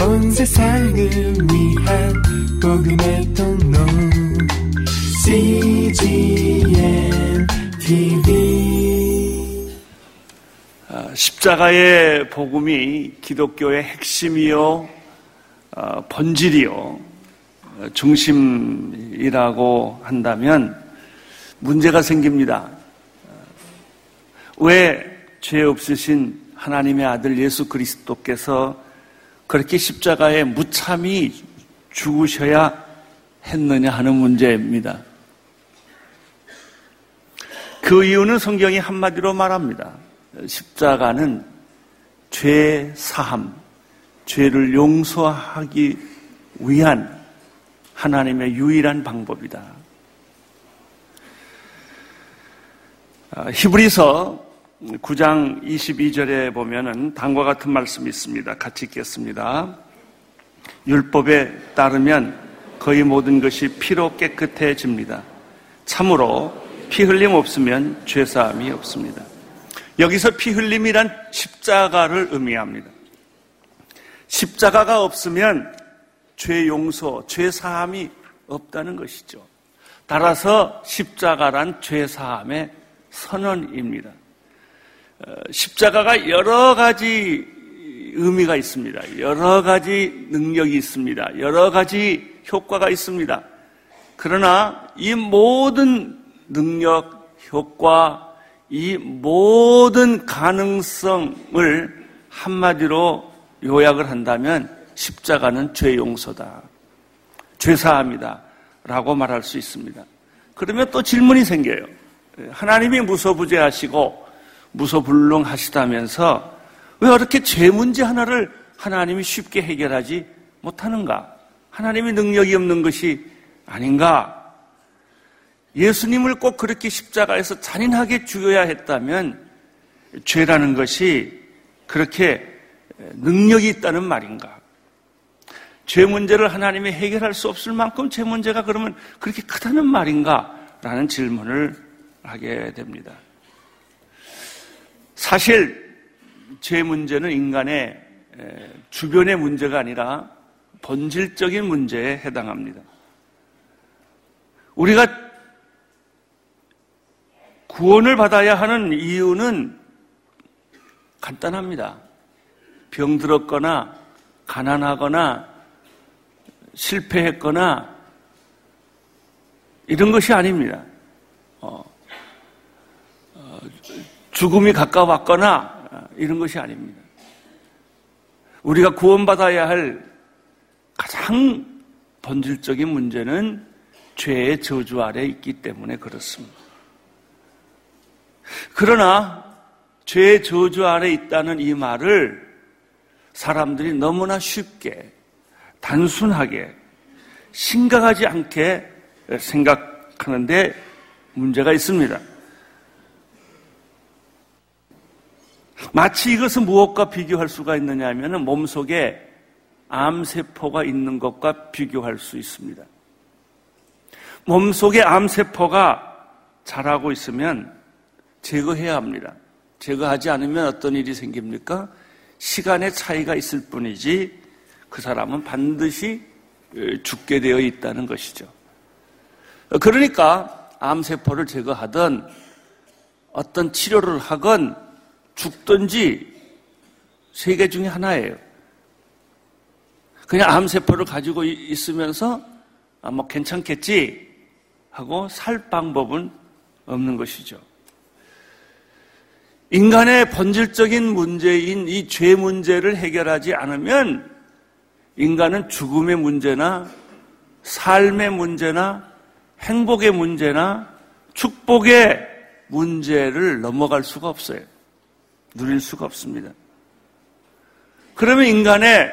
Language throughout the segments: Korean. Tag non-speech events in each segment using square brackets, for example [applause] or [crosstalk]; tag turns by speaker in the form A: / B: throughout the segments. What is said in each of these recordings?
A: 온 세상을 위한 복음의 통로 CGM TV
B: 아, 십자가의 복음이 기독교의 핵심이요 어, 본질이요 어, 중심이라고 한다면 문제가 생깁니다. 어, 왜죄 없으신 하나님의 아들 예수 그리스도께서 그렇게 십자가에 무참히 죽으셔야 했느냐 하는 문제입니다. 그 이유는 성경이 한마디로 말합니다. 십자가는 죄 사함, 죄를 용서하기 위한 하나님의 유일한 방법이다. 아, 히브리서 9장 22절에 보면은 다음과 같은 말씀이 있습니다. 같이 읽겠습니다. 율법에 따르면 거의 모든 것이 피로 깨끗해집니다. 참으로 피 흘림 없으면 죄 사함이 없습니다. 여기서 피 흘림이란 십자가를 의미합니다. 십자가가 없으면 죄 용서, 죄 사함이 없다는 것이죠. 따라서 십자가란 죄 사함의 선언입니다. 어, 십자가가 여러 가지 의미가 있습니다. 여러 가지 능력이 있습니다. 여러 가지 효과가 있습니다. 그러나 이 모든 능력, 효과, 이 모든 가능성을 한마디로 요약을 한다면 십자가는 죄 용서다. 죄 사함이다. 라고 말할 수 있습니다. 그러면 또 질문이 생겨요. 하나님이 무소부재하시고 무소불능하시다면서 왜 이렇게 죄 문제 하나를 하나님이 쉽게 해결하지 못하는가? 하나님이 능력이 없는 것이 아닌가? 예수님을 꼭 그렇게 십자가에서 잔인하게 죽여야 했다면 죄라는 것이 그렇게 능력이 있다는 말인가? 죄 문제를 하나님이 해결할 수 없을 만큼 죄 문제가 그러면 그렇게 크다는 말인가? 라는 질문을 하게 됩니다. 사실 죄 문제는 인간의 주변의 문제가 아니라 본질적인 문제에 해당합니다. 우리가 구원을 받아야 하는 이유는 간단합니다. 병들었거나, 가난하거나, 실패했거나, 이런 것이 아닙니다. 어, 어, 죽음이 가까웠거나, 이런 것이 아닙니다. 우리가 구원받아야 할 가장 본질적인 문제는 죄의 저주 아래 있기 때문에 그렇습니다. 그러나 죄의 저주 아래 있다는 이 말을 사람들이 너무나 쉽게, 단순하게, 심각하지 않게 생각하는데 문제가 있습니다. 마치 이것은 무엇과 비교할 수가 있느냐 하면 몸속에 암세포가 있는 것과 비교할 수 있습니다. 몸속에 암세포가 자라고 있으면 제거해야 합니다. 제거하지 않으면 어떤 일이 생깁니까? 시간의 차이가 있을 뿐이지 그 사람은 반드시 죽게 되어 있다는 것이죠. 그러니까 암세포를 제거하든 어떤 치료를 하건 죽든지 세 개 중에 하나예요. 그냥 암세포를 가지고 있으면서 아, 뭐 괜찮겠지 하고 살 방법은 없는 것이죠. 인간의 본질적인 문제인 이 죄 문제를 해결하지 않으면 인간은 죽음의 문제나 삶의 문제나 행복의 문제나 축복의 문제를 넘어갈 수가 없어요. 누릴 수가 없습니다. 그러면 인간의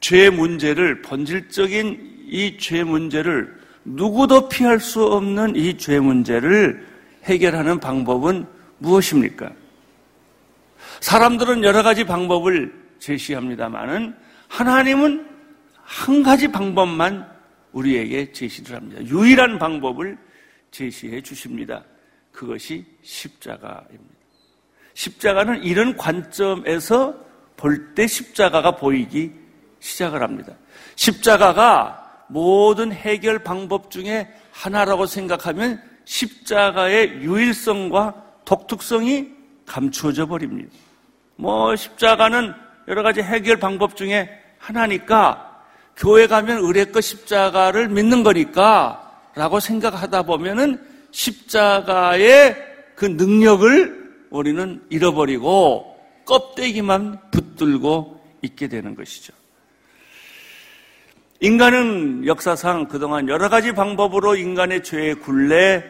B: 죄 문제를, 본질적인 이 죄 문제를 누구도 피할 수 없는 이 죄 문제를 해결하는 방법은 무엇입니까? 사람들은 여러 가지 방법을 제시합니다만은 하나님은 한 가지 방법만 우리에게 제시를 합니다. 유일한 방법을 제시해 주십니다. 그것이 십자가입니다. 십자가는 이런 관점에서 볼 때 십자가가 보이기 시작을 합니다. 십자가가 모든 해결 방법 중에 하나라고 생각하면 십자가의 유일성과 독특성이 감추어져 버립니다. 뭐 십자가는 여러 가지 해결 방법 중에 하나니까 교회 가면 의뢰껏 십자가를 믿는 거니까 라고 생각하다 보면은 십자가의 그 능력을 우리는 잃어버리고 껍데기만 붙들고 있게 되는 것이죠. 인간은 역사상 그동안 여러 가지 방법으로 인간의 죄의 굴레,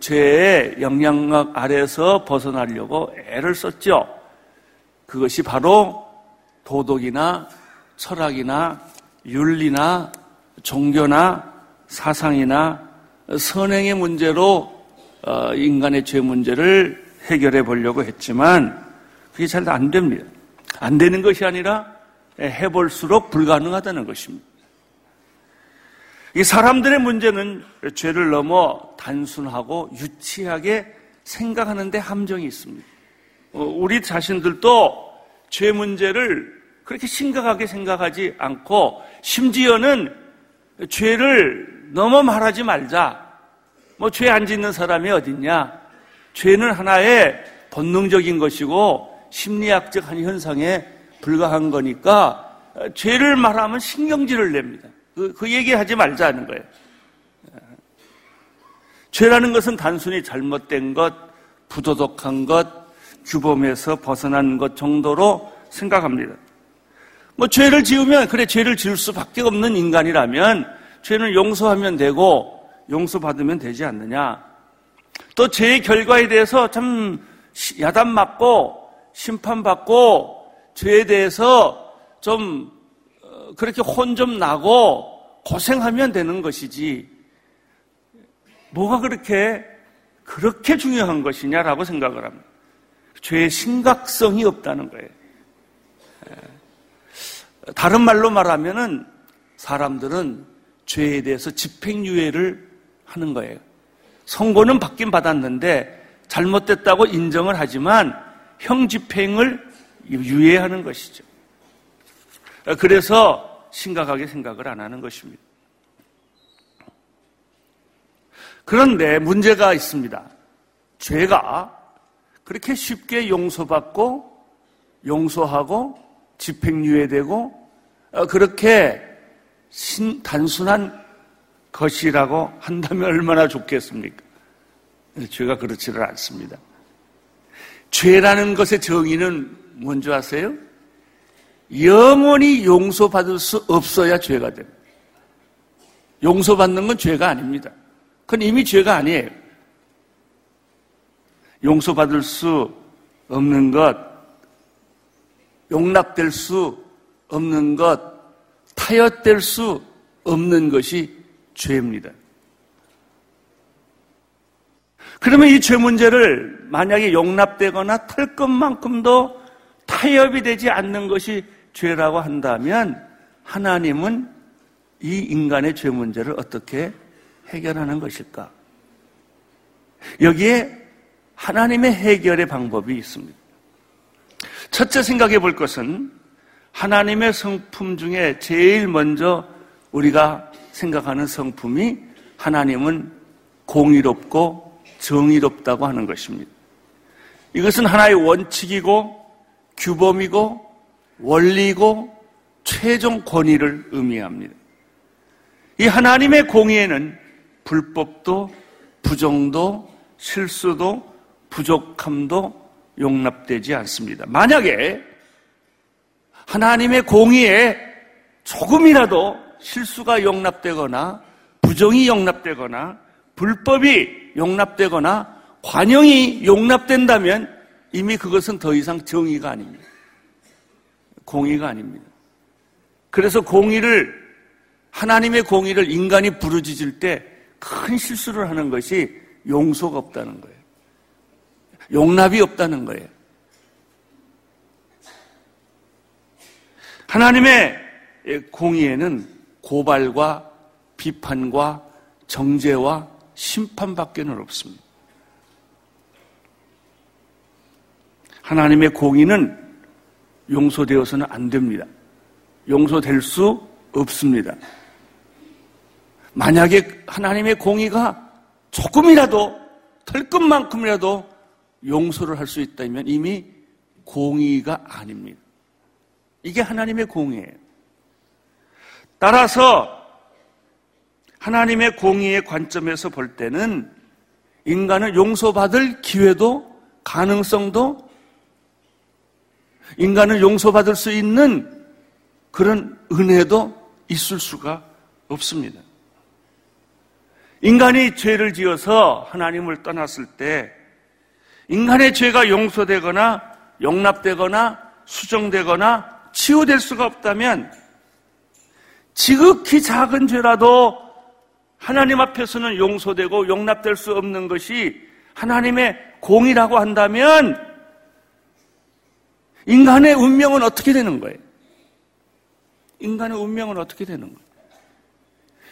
B: 죄의 영향력 아래서 벗어나려고 애를 썼죠. 그것이 바로 도덕이나 철학이나 윤리나 종교나 사상이나 선행의 문제로 어, 인간의 죄 문제를 해결해 보려고 했지만 그게 잘 안 됩니다. 안 되는 것이 아니라 해볼수록 불가능하다는 것입니다. 이 사람들의 문제는 죄를 넘어 단순하고 유치하게 생각하는데 함정이 있습니다. 어, 우리 자신들도 죄 문제를 그렇게 심각하게 생각하지 않고 심지어는 죄를 너무 말하지 말자. 뭐 죄 안 짓는 사람이 어딨냐? 죄는 하나의 본능적인 것이고 심리학적 한 현상에 불과한 거니까 죄를 말하면 신경질을 냅니다. 그, 그 얘기하지 말자는 거예요. 죄라는 것은 단순히 잘못된 것, 부도덕한 것, 규범에서 벗어난 것 정도로 생각합니다. 뭐 죄를 지으면 그래 죄를 지을 수밖에 없는 인간이라면 죄는 용서하면 되고 용서받으면 되지 않느냐. 또 죄의 결과에 대해서 참 야단 맞고 심판받고 죄에 대해서 좀 어, 그렇게 혼 좀 나고 고생하면 되는 것이지 뭐가 그렇게 그렇게 중요한 것이냐라고 생각을 합니다. 죄의 심각성이 없다는 거예요. 다른 말로 말하면은 사람들은 죄에 대해서 집행유예를 하는 거예요. 선고는 받긴 받았는데 잘못됐다고 인정을 하지만 형집행을 유예하는 것이죠. 그래서 심각하게 생각을 안 하는 것입니다. 그런데 문제가 있습니다. 죄가 그렇게 쉽게 용서받고 용서하고 집행유예되고 어, 그렇게 단순한 것이라고 한다면 얼마나 좋겠습니까? 죄가 그렇지를 않습니다. 죄라는 것의 정의는 뭔지 아세요? 영원히 용서받을 수 없어야 죄가 됩니다. 용서받는 건 죄가 아닙니다. 그건 이미 죄가 아니에요. 용서받을 수 없는 것, 용납될 수 없는 것, 타협될 수 없는 것이 죄입니다. 그러면 이 죄 문제를 만약에 용납되거나 털 것만큼도 타협이 되지 않는 것이 죄라고 한다면 하나님은 이 인간의 죄 문제를 어떻게 해결하는 것일까? 여기에 하나님의 해결의 방법이 있습니다. 첫째 생각해 볼 것은 하나님의 성품 중에 제일 먼저 우리가 생각하는 성품이 하나님은 공의롭고 정의롭다고 하는 것입니다. 이것은 하나의 원칙이고 규범이고 원리고 최종 권위를 의미합니다. 이 하나님의 공의에는 불법도 부정도 실수도 부족함도 용납되지 않습니다. 만약에 하나님의 공의에 조금이라도 실수가 용납되거나 부정이 용납되거나 불법이 용납되거나 관용이 용납된다면 이미 그것은 더 이상 정의가 아닙니다. 공의가 아닙니다. 그래서 공의를 하나님의 공의를 인간이 부르짖을 때 큰 실수를 하는 것이 용서가 없다는 거예요. 용납이 없다는 거예요. 하나님의 공의에는 고발과 비판과 정죄와 심판밖에는 없습니다. 하나님의 공의는 용서되어서는 안 됩니다. 용서될 수 없습니다. 만약에 하나님의 공의가 조금이라도 털끝만큼이라도 용서를 할 수 있다면 이미 공의가 아닙니다. 이게 하나님의 공의예요. 따라서 하나님의 공의의 관점에서 볼 때는 인간은 용서받을 기회도 가능성도 인간을 용서받을 수 있는 그런 은혜도 있을 수가 없습니다. 인간이 죄를 지어서 하나님을 떠났을 때 인간의 죄가 용서되거나 용납되거나 수정되거나 치유될 수가 없다면 지극히 작은 죄라도 하나님 앞에서는 용서되고 용납될 수 없는 것이 하나님의 공이라고 한다면 인간의 운명은 어떻게 되는 거예요? 인간의 운명은 어떻게 되는 거예요?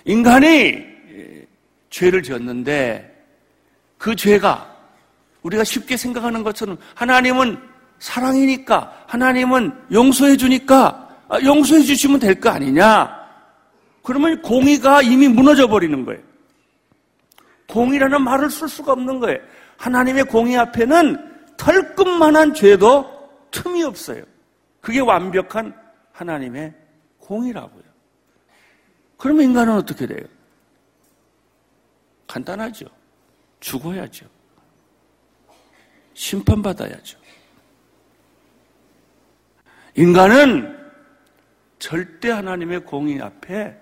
B: 인간이 죄를 지었는데 그 죄가 우리가 쉽게 생각하는 것처럼 하나님은 사랑이니까 하나님은 용서해 주니까 아, 용서해 주시면 될 거 아니냐? 그러면 공의가 이미 무너져 버리는 거예요. 공의라는 말을 쓸 수가 없는 거예요. 하나님의 공의 앞에는 털끝만한 죄도 틈이 없어요. 그게 완벽한 하나님의 공의라고요. 그러면 인간은 어떻게 돼요? 간단하죠. 죽어야죠. 심판받아야죠. 인간은 절대 하나님의 공의 앞에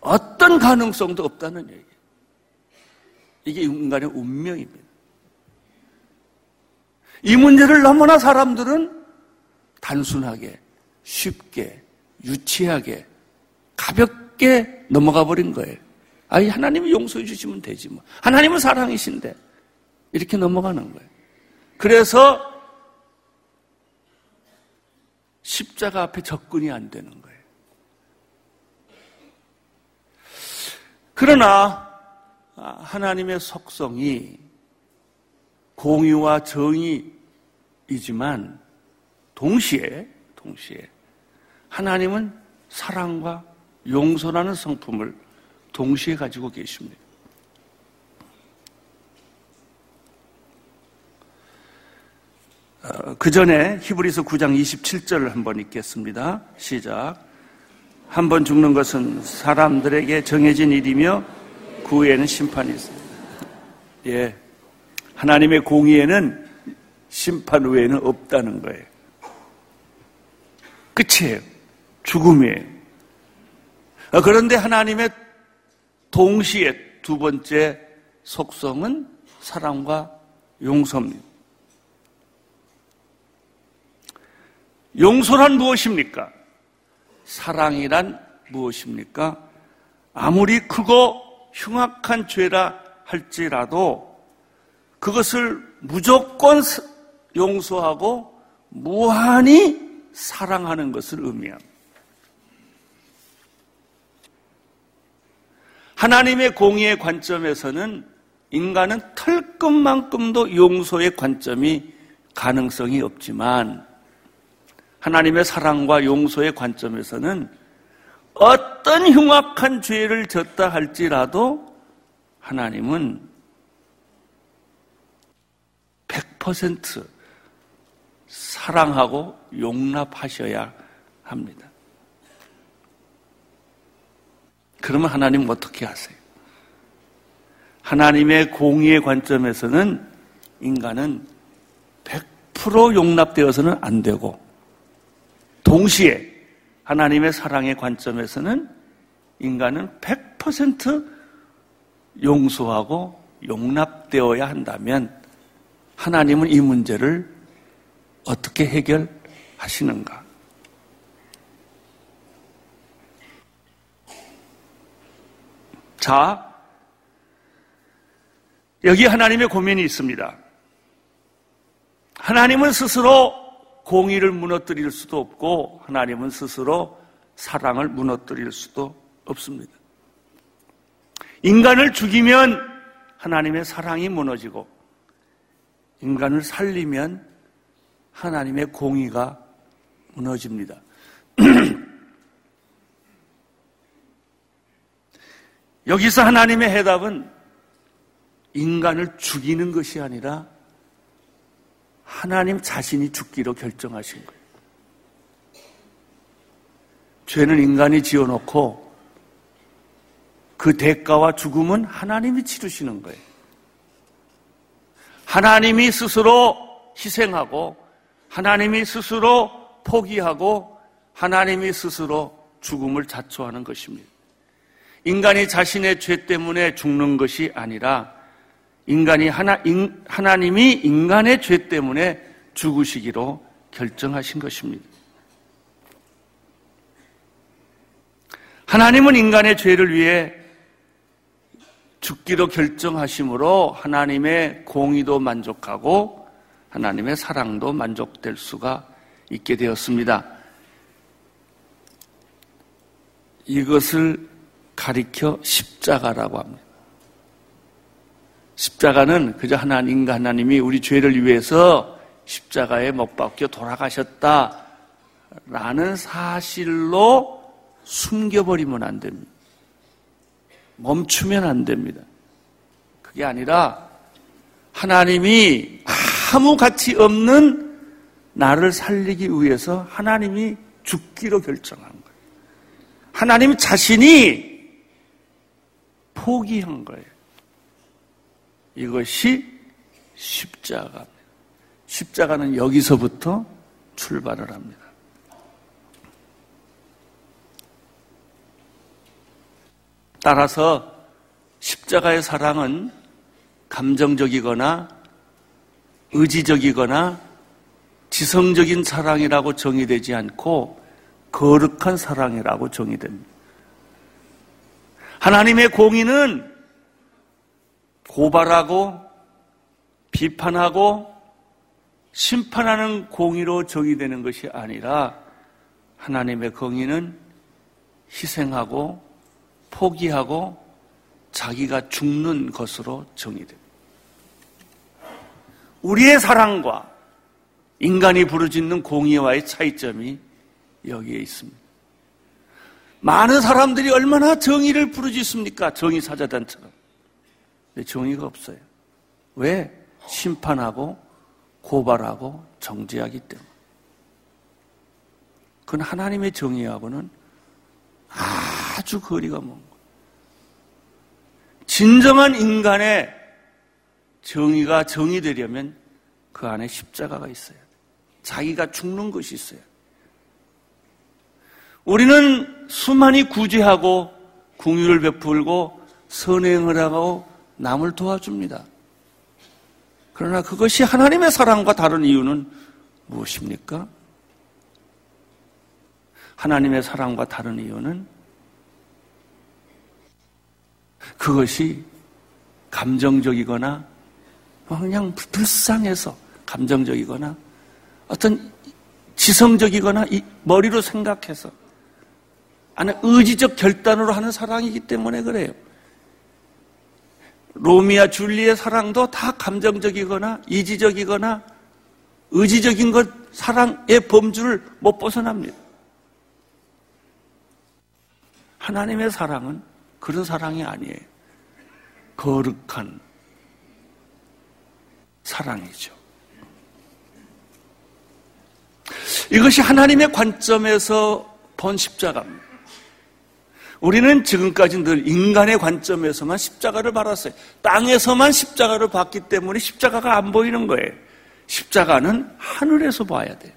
B: 어떤 가능성도 없다는 얘기예요. 이게 인간의 운명입니다. 이 문제를 너무나 사람들은 단순하게, 쉽게, 유치하게, 가볍게 넘어가 버린 거예요. 아니, 하나님이 용서해 주시면 되지 뭐. 하나님은 사랑이신데. 이렇게 넘어가는 거예요. 그래서 십자가 앞에 접근이 안 되는 거예요. 그러나 하나님의 속성이 공의와 정의이지만 동시에 동시에 하나님은 사랑과 용서라는 성품을 동시에 가지고 계십니다. 어, 그 전에 히브리서 9장 27절을 한번 읽겠습니다. 시작. 한 번 죽는 것은 사람들에게 정해진 일이며 그 후에는 심판이 있습니다. 예. 하나님의 공의에는 심판 후에는 없다는 거예요. 끝이에요. 죽음이에요. 어, 그런데 하나님의 동시에 두 번째 속성은 사랑과 용서입니다. 용서란 무엇입니까? 사랑이란 무엇입니까? 아무리 크고 흉악한 죄라 할지라도 그것을 무조건 용서하고 무한히 사랑하는 것을 의미합니다. 하나님의 공의의 관점에서는 인간은 털끝만큼도 용서의 관점이 가능성이 없지만 하나님의 사랑과 용서의 관점에서는 어떤 흉악한 죄를 졌다 할지라도 하나님은 100% 사랑하고 용납하셔야 합니다. 그러면 하나님 어떻게 하세요? 하나님의 공의의 관점에서는 인간은 100% 용납되어서는 안 되고 동시에 하나님의 사랑의 관점에서는 인간은 100% 용서하고 용납되어야 한다면 하나님은 이 문제를 어떻게 해결하시는가? 자, 여기 하나님의 고민이 있습니다. 하나님은 스스로 공의를 무너뜨릴 수도 없고 하나님은 스스로 사랑을 무너뜨릴 수도 없습니다. 인간을 죽이면 하나님의 사랑이 무너지고 인간을 살리면 하나님의 공의가 무너집니다. [clears throat] 여기서 하나님의 해답은 인간을 죽이는 것이 아니라 하나님 자신이 죽기로 결정하신 거예요. 죄는 인간이 지어놓고 그 대가와 죽음은 하나님이 치르시는 거예요. 하나님이 스스로 희생하고 하나님이 스스로 포기하고 하나님이 스스로 죽음을 자초하는 것입니다. 인간이 자신의 죄 때문에 죽는 것이 아니라 인간이 하나, 인, 하나님이 인간의 죄 때문에 죽으시기로 결정하신 것입니다. 하나님은 인간의 죄를 위해 죽기로 결정하심으로 하나님의 공의도 만족하고 하나님의 사랑도 만족될 수가 있게 되었습니다. 이것을 가리켜 십자가라고 합니다. 십자가는 그저 하나님과 하나님이 우리 죄를 위해서 십자가에 못 박혀 돌아가셨다라는 사실로 숨겨버리면 안 됩니다. 멈추면 안 됩니다. 그게 아니라 하나님이 아무 가치 없는 나를 살리기 위해서 하나님이 죽기로 결정한 거예요. 하나님 자신이 포기한 거예요. 이것이 십자가입니다. 십자가는 여기서부터 출발을 합니다. 따라서 십자가의 사랑은 감정적이거나 의지적이거나 지성적인 사랑이라고 정의되지 않고 거룩한 사랑이라고 정의됩니다. 하나님의 공의는 고발하고 비판하고 심판하는 공의로 정의되는 것이 아니라 하나님의 공의는 희생하고 포기하고 자기가 죽는 것으로 정의됩니다. 우리의 사랑과 인간이 부르짖는 공의와의 차이점이 여기에 있습니다. 많은 사람들이 얼마나 정의를 부르짖습니까? 정의 사자단처럼. 정의가 없어요. 왜? 심판하고 고발하고 정죄하기 때문에. 그건 하나님의 정의하고는 아주 거리가 먼 거. 진정한 인간의 정의가 정의되려면 그 안에 십자가가 있어야 돼. 자기가 죽는 것이 있어야 돼. 우리는 수많이 구제하고 궁유를 베풀고 선행을 하고 남을 도와줍니다. 그러나 그것이 하나님의 사랑과 다른 이유는 무엇입니까? 하나님의 사랑과 다른 이유는 그것이 감정적이거나 그냥 불쌍해서 감정적이거나 어떤 지성적이거나 머리로 생각해서 아니 의지적 결단으로 하는 사랑이기 때문에 그래요. 로미아 줄리의 사랑도 다 감정적이거나 이지적이거나 의지적인 것 사랑의 범주를 못 벗어납니다. 하나님의 사랑은 그런 사랑이 아니에요. 거룩한 사랑이죠. 이것이 하나님의 관점에서 본 십자가입니다. 우리는 지금까지 늘 인간의 관점에서만 십자가를 바랐어요. 땅에서만 십자가를 봤기 때문에 십자가가 안 보이는 거예요. 십자가는 하늘에서 봐야 돼요.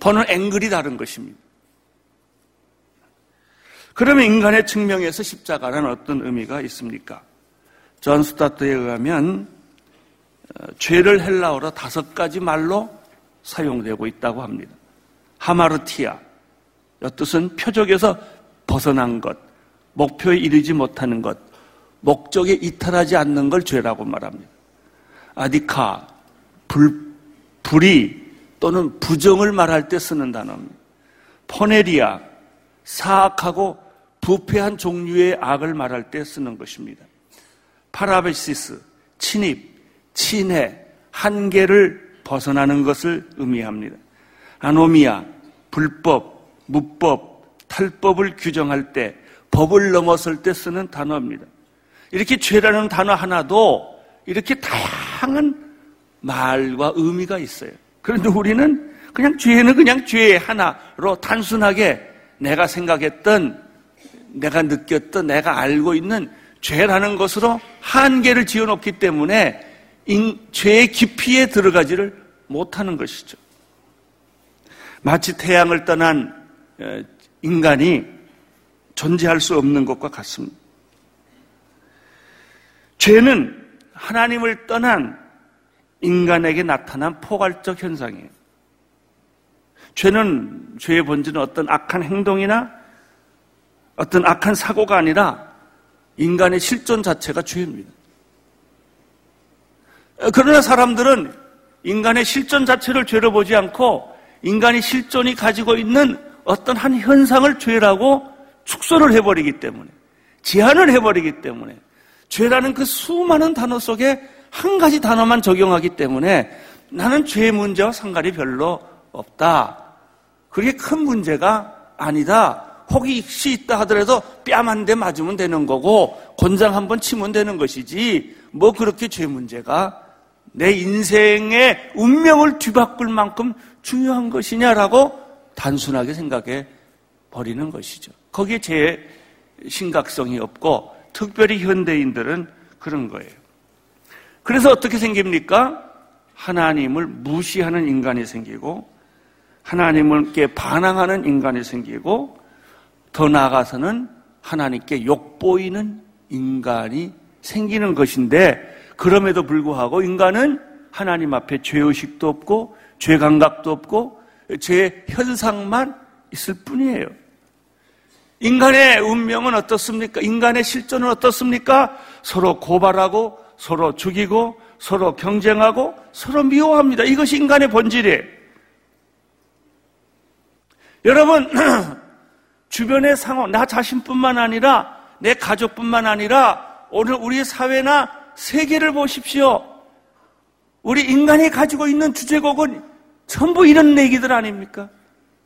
B: 보는 앵글이 다른 것입니다. 그러면 인간의 측면에서 십자가는 어떤 의미가 있습니까? 전 스타트에 의하면 어, 죄를 헬라어로 다섯 가지 말로 사용되고 있다고 합니다. 하마르티아, 뜻은 표적에서 벗어난 것, 목표에 이르지 못하는 것, 목적에 이탈하지 않는 걸 죄라고 말합니다. 아디카, 불, 불의 또는 부정을 말할 때 쓰는 단어입니다. 포네리아, 사악하고 부패한 종류의 악을 말할 때 쓰는 것입니다. 파라베시스, 침입, 친해, 한계를 벗어나는 것을 의미합니다. 아노미아, 불법, 무법, 탈법을 규정할 때, 법을 넘었을 때 쓰는 단어입니다. 이렇게 죄라는 단어 하나도 이렇게 다양한 말과 의미가 있어요. 그런데 우리는 그냥 죄는 그냥 죄 하나로 단순하게 내가 생각했던, 내가 느꼈던, 내가 알고 있는 죄라는 것으로 한계를 지어놓기 때문에 죄의 깊이에 들어가지를 못하는 것이죠. 마치 태양을 떠난 어, 인간이 존재할 수 없는 것과 같습니다. 죄는 하나님을 떠난 인간에게 나타난 포괄적 현상이에요. 죄는 죄의 본질은 어떤 악한 행동이나 어떤 악한 사고가 아니라 인간의 실존 자체가 죄입니다. 그러나 사람들은 인간의 실존 자체를 죄로 보지 않고 인간이 실존이 가지고 있는 어떤 한 현상을 죄라고 축소를 해버리기 때문에 제한을 해버리기 때문에 죄라는 그 수많은 단어 속에 한 가지 단어만 적용하기 때문에 나는 죄 문제와 상관이 별로 없다. 그게 큰 문제가 아니다. 혹시 있다 하더라도 뺨 한 대 맞으면 되는 거고 권장 한 번 치면 되는 것이지 뭐 그렇게 죄 문제가 내 인생의 운명을 뒤바꿀 만큼 중요한 것이냐라고 단순하게 생각해 버리는 것이죠. 거기에 제 심각성이 없고 특별히 현대인들은 그런 거예요. 그래서 어떻게 생깁니까? 하나님을 무시하는 인간이 생기고 하나님께 반항하는 인간이 생기고 더 나아가서는 하나님께 욕보이는 인간이 생기는 것인데 그럼에도 불구하고 인간은 하나님 앞에 죄의식도 없고 죄 감각도 없고 죄 현상만 있을 뿐이에요. 인간의 운명은 어떻습니까? 인간의 실존은 어떻습니까? 서로 고발하고 서로 죽이고 서로 경쟁하고 서로 미워합니다. 이것이 인간의 본질이에요. 여러분, [clears throat] 주변의 상황, 나 자신뿐만 아니라 내 가족뿐만 아니라 오늘 우리 사회나 세계를 보십시오. 우리 인간이 가지고 있는 주제곡은 전부 이런 얘기들 아닙니까?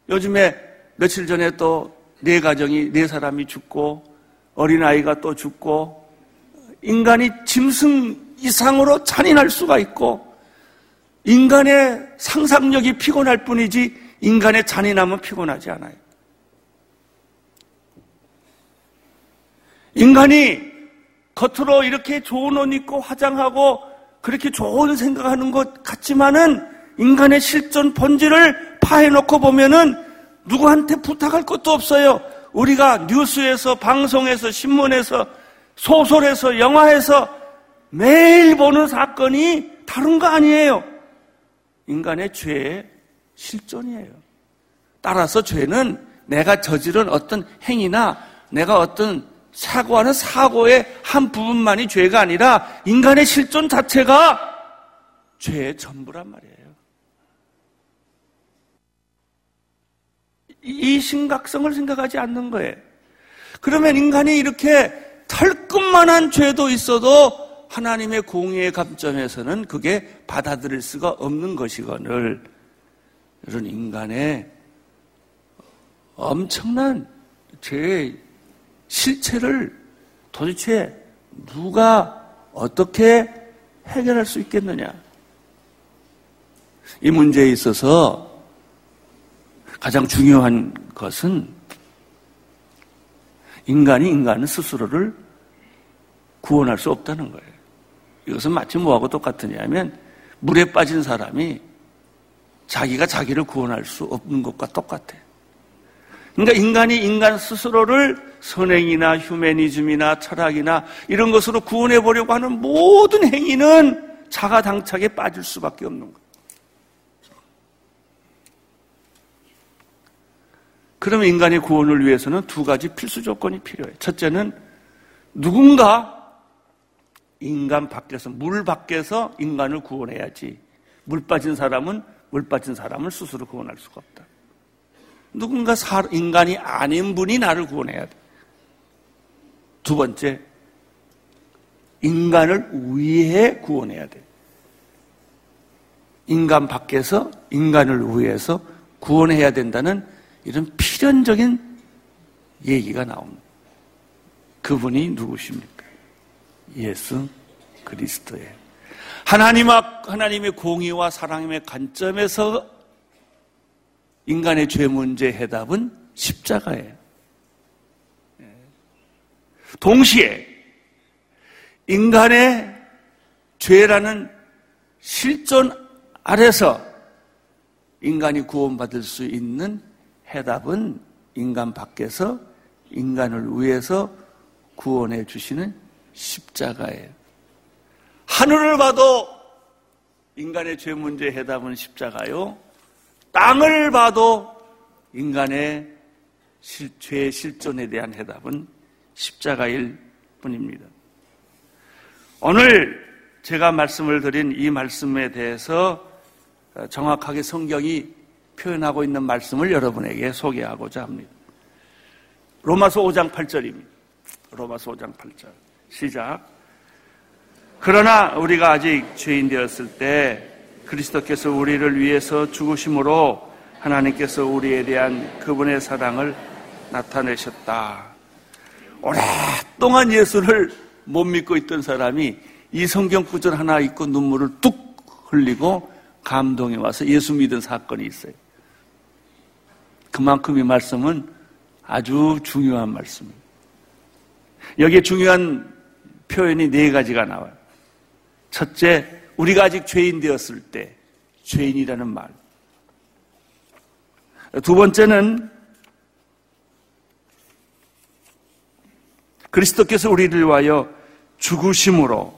B: 요즘에 며칠 전에 또 네 가정이 네 사람이 죽고 어린아이가 또 죽고 인간이 짐승 이상으로 잔인할 수가 있고 인간의 상상력이 피곤할 뿐이지 인간의 잔인함은 피곤하지 않아요. 인간이 겉으로 이렇게 좋은 옷 입고 화장하고 그렇게 좋은 생각하는 것 같지만은 인간의 실존 본질을 파해놓고 보면은 누구한테 부탁할 것도 없어요. 우리가 뉴스에서, 방송에서, 신문에서, 소설에서, 영화에서 매일 보는 사건이 다른 거 아니에요. 인간의 죄의 실존이에요. 따라서 죄는 내가 저지른 어떤 행위나 내가 어떤 사고하는 사고의 한 부분만이 죄가 아니라 인간의 실존 자체가 죄의 전부란 말이에요. 이 심각성을 생각하지 않는 거예요. 그러면 인간이 이렇게 털끝만한 죄도 있어도 하나님의 공의의 감점에서는 그게 받아들일 수가 없는 것이거늘 이런 인간의 엄청난 죄의 실체를 도대체 누가 어떻게 해결할 수 있겠느냐? 이 문제에 있어서 가장 중요한 것은 인간이 인간은 스스로를 구원할 수 없다는 거예요. 이것은 마치 뭐하고 똑같으냐면 물에 빠진 사람이 자기가 자기를 구원할 수 없는 것과 똑같아요. 그러니까 인간이 인간 스스로를 선행이나 휴메니즘이나 철학이나 이런 것으로 구원해 보려고 하는 모든 행위는 자가당착에 빠질 수밖에 없는 거예요. 그러면 인간의 구원을 위해서는 두 가지 필수 조건이 필요해요. 첫째는 누군가 인간 밖에서, 물 밖에서 인간을 구원해야지. 물 빠진 사람은 물 빠진 사람을 스스로 구원할 수가 없다. 누군가 인간이 아닌 분이 나를 구원해야 돼. 두 번째, 인간을 위해 구원해야 돼. 인간 밖에서 인간을 위해서 구원해야 된다는 이런 필연적인 얘기가 나옵니다. 그분이 누구십니까? 예수 그리스도예요. 하나님 앞, 하나님의 공의와 사랑의 관점에서 인간의 죄 문제 해답은 십자가예요. 동시에 인간의 죄라는 실존 아래서 인간이 구원받을 수 있는 해답은 인간 밖에서 인간을 위해서 구원해 주시는 십자가예요. 하늘을 봐도 인간의 죄 문제 해답은 십자가요. 땅을 봐도 인간의 실, 죄 실존에 대한 해답은 십자가일 뿐입니다. 오늘 제가 말씀을 드린 이 말씀에 대해서 정확하게 성경이 표현하고 있는 말씀을 여러분에게 소개하고자 합니다. 로마서 5장 8절입니다. 로마서 5장 8절. 시작. 그러나 우리가 아직 죄인 되었을 때 그리스도께서 우리를 위해서 죽으심으로 하나님께서 우리에 대한 그분의 사랑을 나타내셨다. 오랫동안 예수를 못 믿고 있던 사람이 이 성경 구절 하나 읽고 눈물을 뚝 흘리고 감동에 와서 예수 믿은 사건이 있어요. 그만큼 이 말씀은 아주 중요한 말씀입니다. 여기에 중요한 표현이 네 가지가 나와요. 첫째, 우리가 아직 죄인 되었을 때, 죄인이라는 말. 두 번째는 그리스도께서 우리를 위하여 죽으심으로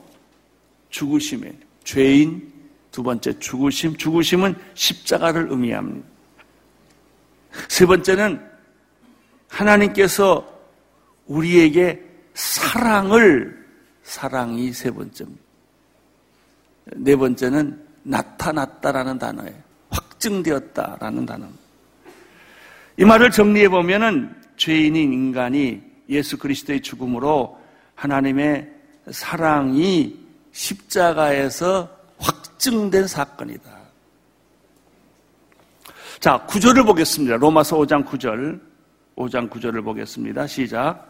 B: 죽으심에 죄인 두 번째 죽으심 죽으심은 십자가를 의미합니다. 세 번째는 하나님께서 우리에게 사랑을 사랑이 세 번째입니다. 네 번째는 나타났다라는 단어예요. 확증되었다라는 단어입니다. 이 말을 정리해 보면은 죄인인 인간이 예수 그리스도의 죽음으로 하나님의 사랑이 십자가에서 확증된 사건이다. 자, 구절을 보겠습니다. 로마서 5장 9절. 5장 9절을 보겠습니다. 시작.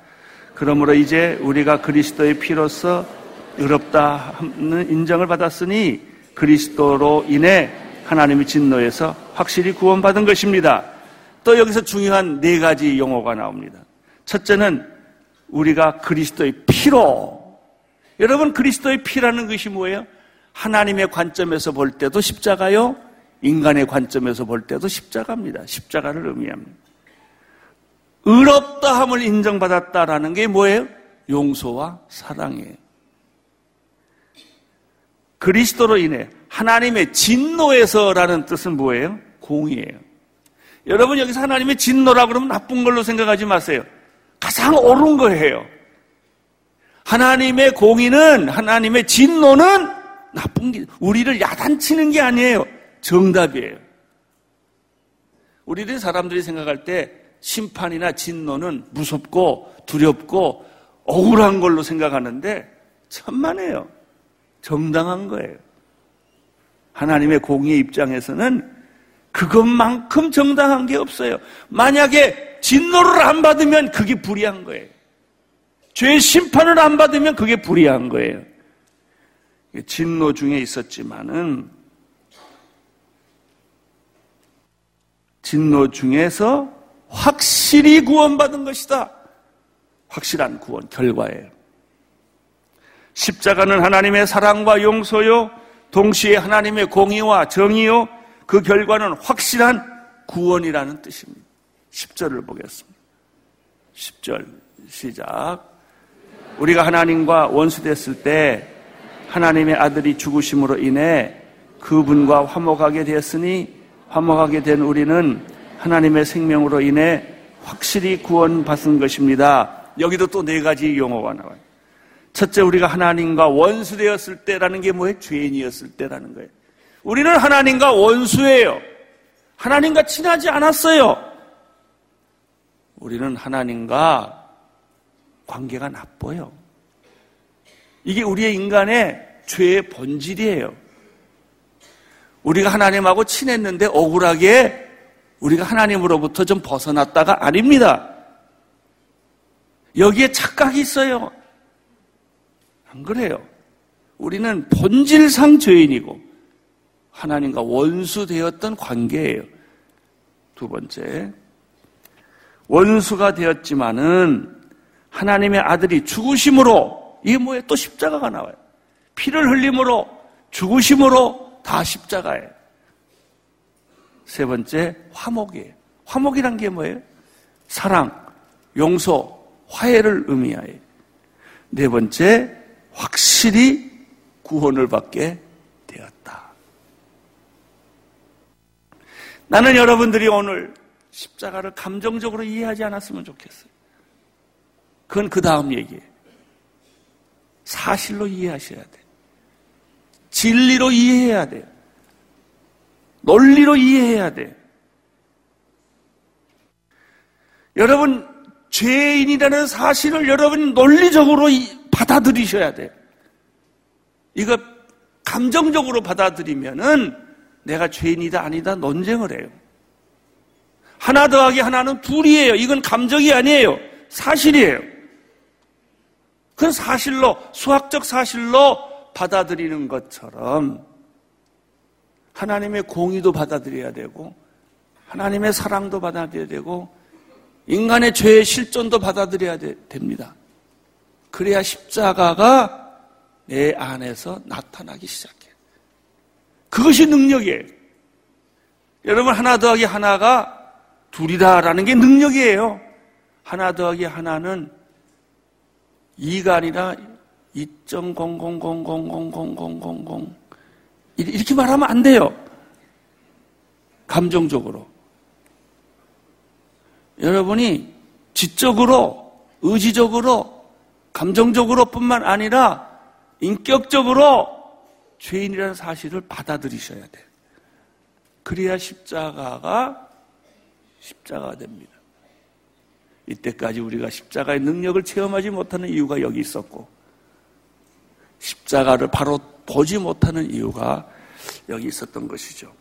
B: 그러므로 이제 우리가 그리스도의 피로서 의롭다 하는 인정을 받았으니 그리스도로 인해 하나님의 진노에서 확실히 구원받은 것입니다. 또 여기서 중요한 네 가지 용어가 나옵니다. 첫째는 우리가 그리스도의 피로. 여러분, 그리스도의 피라는 것이 뭐예요? 하나님의 관점에서 볼 때도 십자가요, 인간의 관점에서 볼 때도 십자가입니다. 십자가를 의미합니다. 의롭다함을 인정받았다라는 게 뭐예요? 용서와 사랑이에요. 그리스도로 인해 하나님의 진노에서라는 뜻은 뭐예요? 공의예요. 여러분 여기서 하나님의 진노라 그러면 나쁜 걸로 생각하지 마세요. 가장 옳은 거예요. 하나님의 공의는 하나님의 진노는 나쁜 게 우리를 야단치는 게 아니에요. 정답이에요. 우리들 사람들이 생각할 때 심판이나 진노는 무섭고 두렵고 억울한 걸로 생각하는데 천만에요. 정당한 거예요. 하나님의 공의 입장에서는 그것만큼 정당한 게 없어요. 만약에 진노를 안 받으면 그게 불의한 거예요. 죄의 심판을 안 받으면 그게 불의한 거예요. 진노 중에 있었지만은 진노 중에서 확실히 구원받은 것이다. 확실한 구원 결과예요. 십자가는 하나님의 사랑과 용서요, 동시에 하나님의 공의와 정의요, 그 결과는 확실한 구원이라는 뜻입니다. 10절을 보겠습니다. 10절 시작. 우리가 하나님과 원수됐을 때 하나님의 아들이 죽으심으로 인해 그분과 화목하게 되었으니 화목하게 된 우리는 하나님의 생명으로 인해 확실히 구원받은 것입니다. 여기도 또 네 가지 용어가 나와요. 첫째, 우리가 하나님과 원수되었을 때라는 게 뭐예요? 죄인이었을 때라는 거예요. 우리는 하나님과 원수예요. 하나님과 친하지 않았어요. 우리는 하나님과 관계가 나빠요. 이게 우리의 인간의 죄의 본질이에요. 우리가 하나님하고 친했는데 억울하게 우리가 하나님으로부터 좀 벗어났다가 아닙니다. 여기에 착각이 있어요. 안 그래요. 우리는 본질상 죄인이고 하나님과 원수 되었던 관계예요. 두 번째, 원수가 되었지만은 하나님의 아들이 죽으심으로 이게 뭐예요? 또 십자가가 나와요. 피를 흘림으로 죽으심으로 다 십자가예요. 세 번째, 화목이에요. 화목이란 게 뭐예요? 사랑, 용서, 화해를 의미하여. 네 번째, 확실히 구원을 받게 되었다. 나는 여러분들이 오늘 십자가를 감정적으로 이해하지 않았으면 좋겠어요. 그건 그 다음 얘기예요. 사실로 이해하셔야 돼. 진리로 이해해야 돼요. 논리로 이해해야 돼. 여러분, 죄인이라는 사실을 여러분 논리적으로 받아들이셔야 돼요. 이거 감정적으로 받아들이면은 내가 죄인이다 아니다 논쟁을 해요. 하나 더하기 하나는 둘이에요. 이건 감정이 아니에요. 사실이에요. 그건 사실로, 수학적 사실로 받아들이는 것처럼 하나님의 공의도 받아들여야 되고 하나님의 사랑도 받아들여야 되고 인간의 죄의 실존도 받아들여야 되, 됩니다. 그래야 십자가가 내 안에서 나타나기 시작해요. 그것이 능력이에요. 여러분 하나 더하기 하나가 둘이다라는 게 능력이에요. 하나 더하기 하나는 2가 아니라 2.0000000000 이렇게 말하면 안 돼요. 감정적으로. 여러분이 지적으로, 의지적으로, 감정적으로 뿐만 아니라 인격적으로 죄인이라는 사실을 받아들이셔야 돼요. 그래야 십자가가 십자가가 됩니다. 이때까지 우리가 십자가의 능력을 체험하지 못하는 이유가 여기 있었고, 십자가를 바로 보지 못하는 이유가 여기 있었던 것이죠.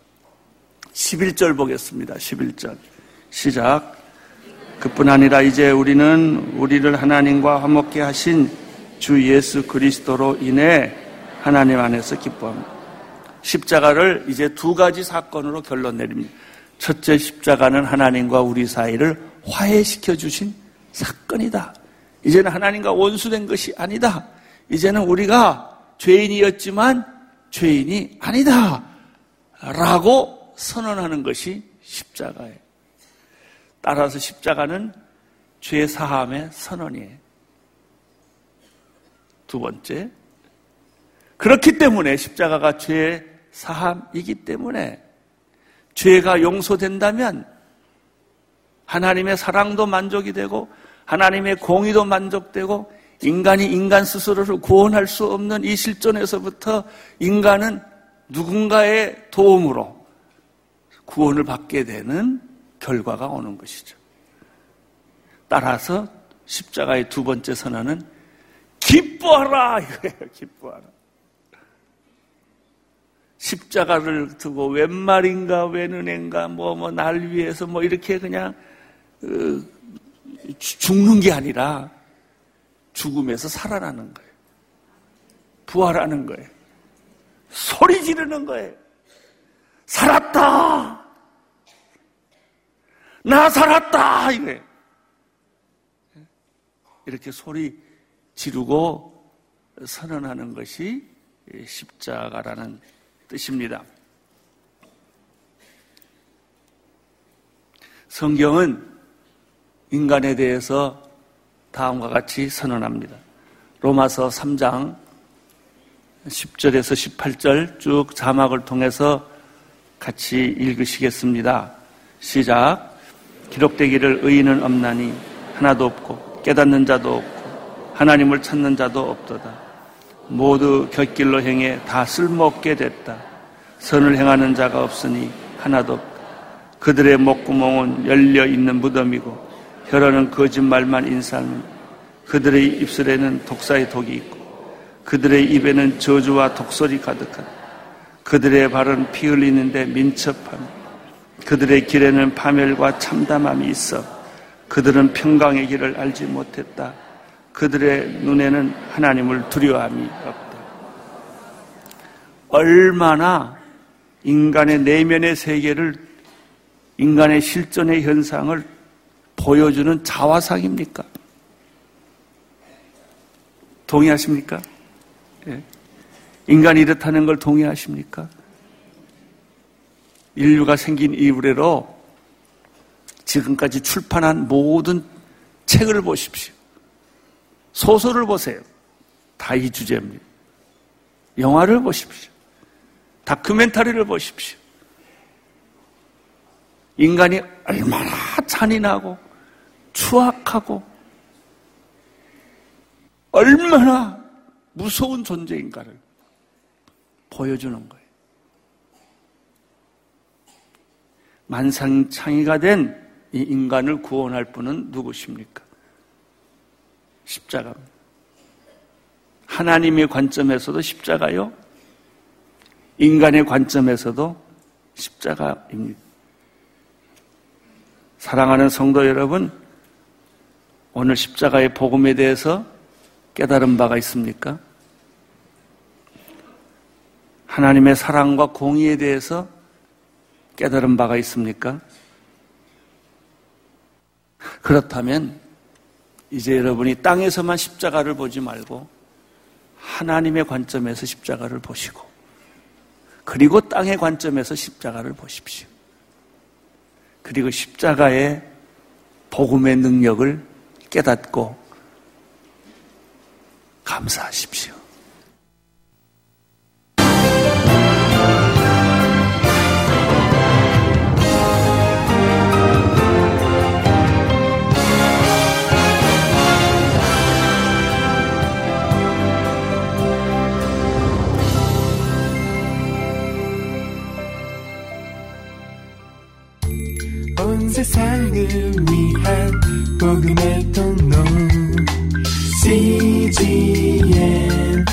B: 11절 보겠습니다. 11절. 시작. 그뿐 아니라 이제 우리는 우리를 하나님과 화목케 하신 주 예수 그리스도로 인해 하나님 안에서 기뻐합니다. 십자가를 이제 두 가지 사건으로 결론 내립니다. 첫째 십자가는 하나님과 우리 사이를 화해시켜 주신 사건이다. 이제는 하나님과 원수된 것이 아니다. 이제는 우리가 죄인이었지만 죄인이 아니다. 라고 선언하는 것이 십자가예요. 따라서 십자가는 죄 사함의 선언이에요. 두 번째. 그렇기 때문에 십자가가 죄 사함이기 때문에 죄가 용서된다면 하나님의 사랑도 만족이 되고 하나님의 공의도 만족되고 인간이 인간 스스로를 구원할 수 없는 이 실존에서부터 인간은 누군가의 도움으로 구원을 받게 되는 결과가 오는 것이죠. 따라서 십자가의 두 번째 선언은 기뻐하라 이거예요. 기뻐하라. 십자가를 두고 웬 말인가 웬 은행가 뭐 뭐 날 위해서 뭐 이렇게 그냥 어, 죽는 게 아니라 죽음에서 살아나는 거예요. 부활하는 거예요. 소리 지르는 거예요. 살았다! 나 살았다! 이거예요. 이렇게 소리 지르고 선언하는 것이 십자가라는 뜻입니다. 성경은 인간에 대해서 다음과 같이 선언합니다. 로마서 3장 10절에서 18절 쭉 자막을 통해서 같이 읽으시겠습니다. 시작. 기록되기를 의인은 없나니 하나도 없고 깨닫는 자도 없고 하나님을 찾는 자도 없도다. 모두 곁길로 행해 다 쓸모없게 됐다. 선을 행하는 자가 없으니 하나도 없다. 그들의 목구멍은 열려 있는 무덤이고 혀로는 거짓말만 인사하는 그들의 입술에는 독사의 독이 있고 그들의 입에는 저주와 독설이 가득하다. 그들의 발은 피 흘리는데 민첩함 그들의 길에는 파멸과 참담함이 있어 그들은 평강의 길을 알지 못했다. 그들의 눈에는 하나님을 두려워함이 없다. 얼마나 인간의 내면의 세계를 인간의 실존의 현상을 보여주는 자화상입니까? 동의하십니까? 예. 인간이 이렇다는 걸 동의하십니까? 인류가 생긴 이후로 지금까지 출판한 모든 책을 보십시오. 소설을 보세요. 다 이 주제입니다. 영화를 보십시오. 다큐멘터리를 보십시오. 인간이 얼마나 잔인하고 추악하고 얼마나 무서운 존재인가를 보여주는 거예요. 만상창이가 된 이 인간을 구원할 분은 누구십니까? 십자가입니다. 하나님의 관점에서도 십자가요. 인간의 관점에서도 십자가입니다. 사랑하는 성도 여러분, 오늘 십자가의 복음에 대해서 깨달은 바가 있습니까? 하나님의 사랑과 공의에 대해서 깨달은 바가 있습니까? 그렇다면 이제 여러분이 땅에서만 십자가를 보지 말고 하나님의 관점에서 십자가를 보시고 그리고 땅의 관점에서 십자가를 보십시오. 그리고 십자가의 복음의 능력을 깨닫고 감사하십시오.
A: CMTV.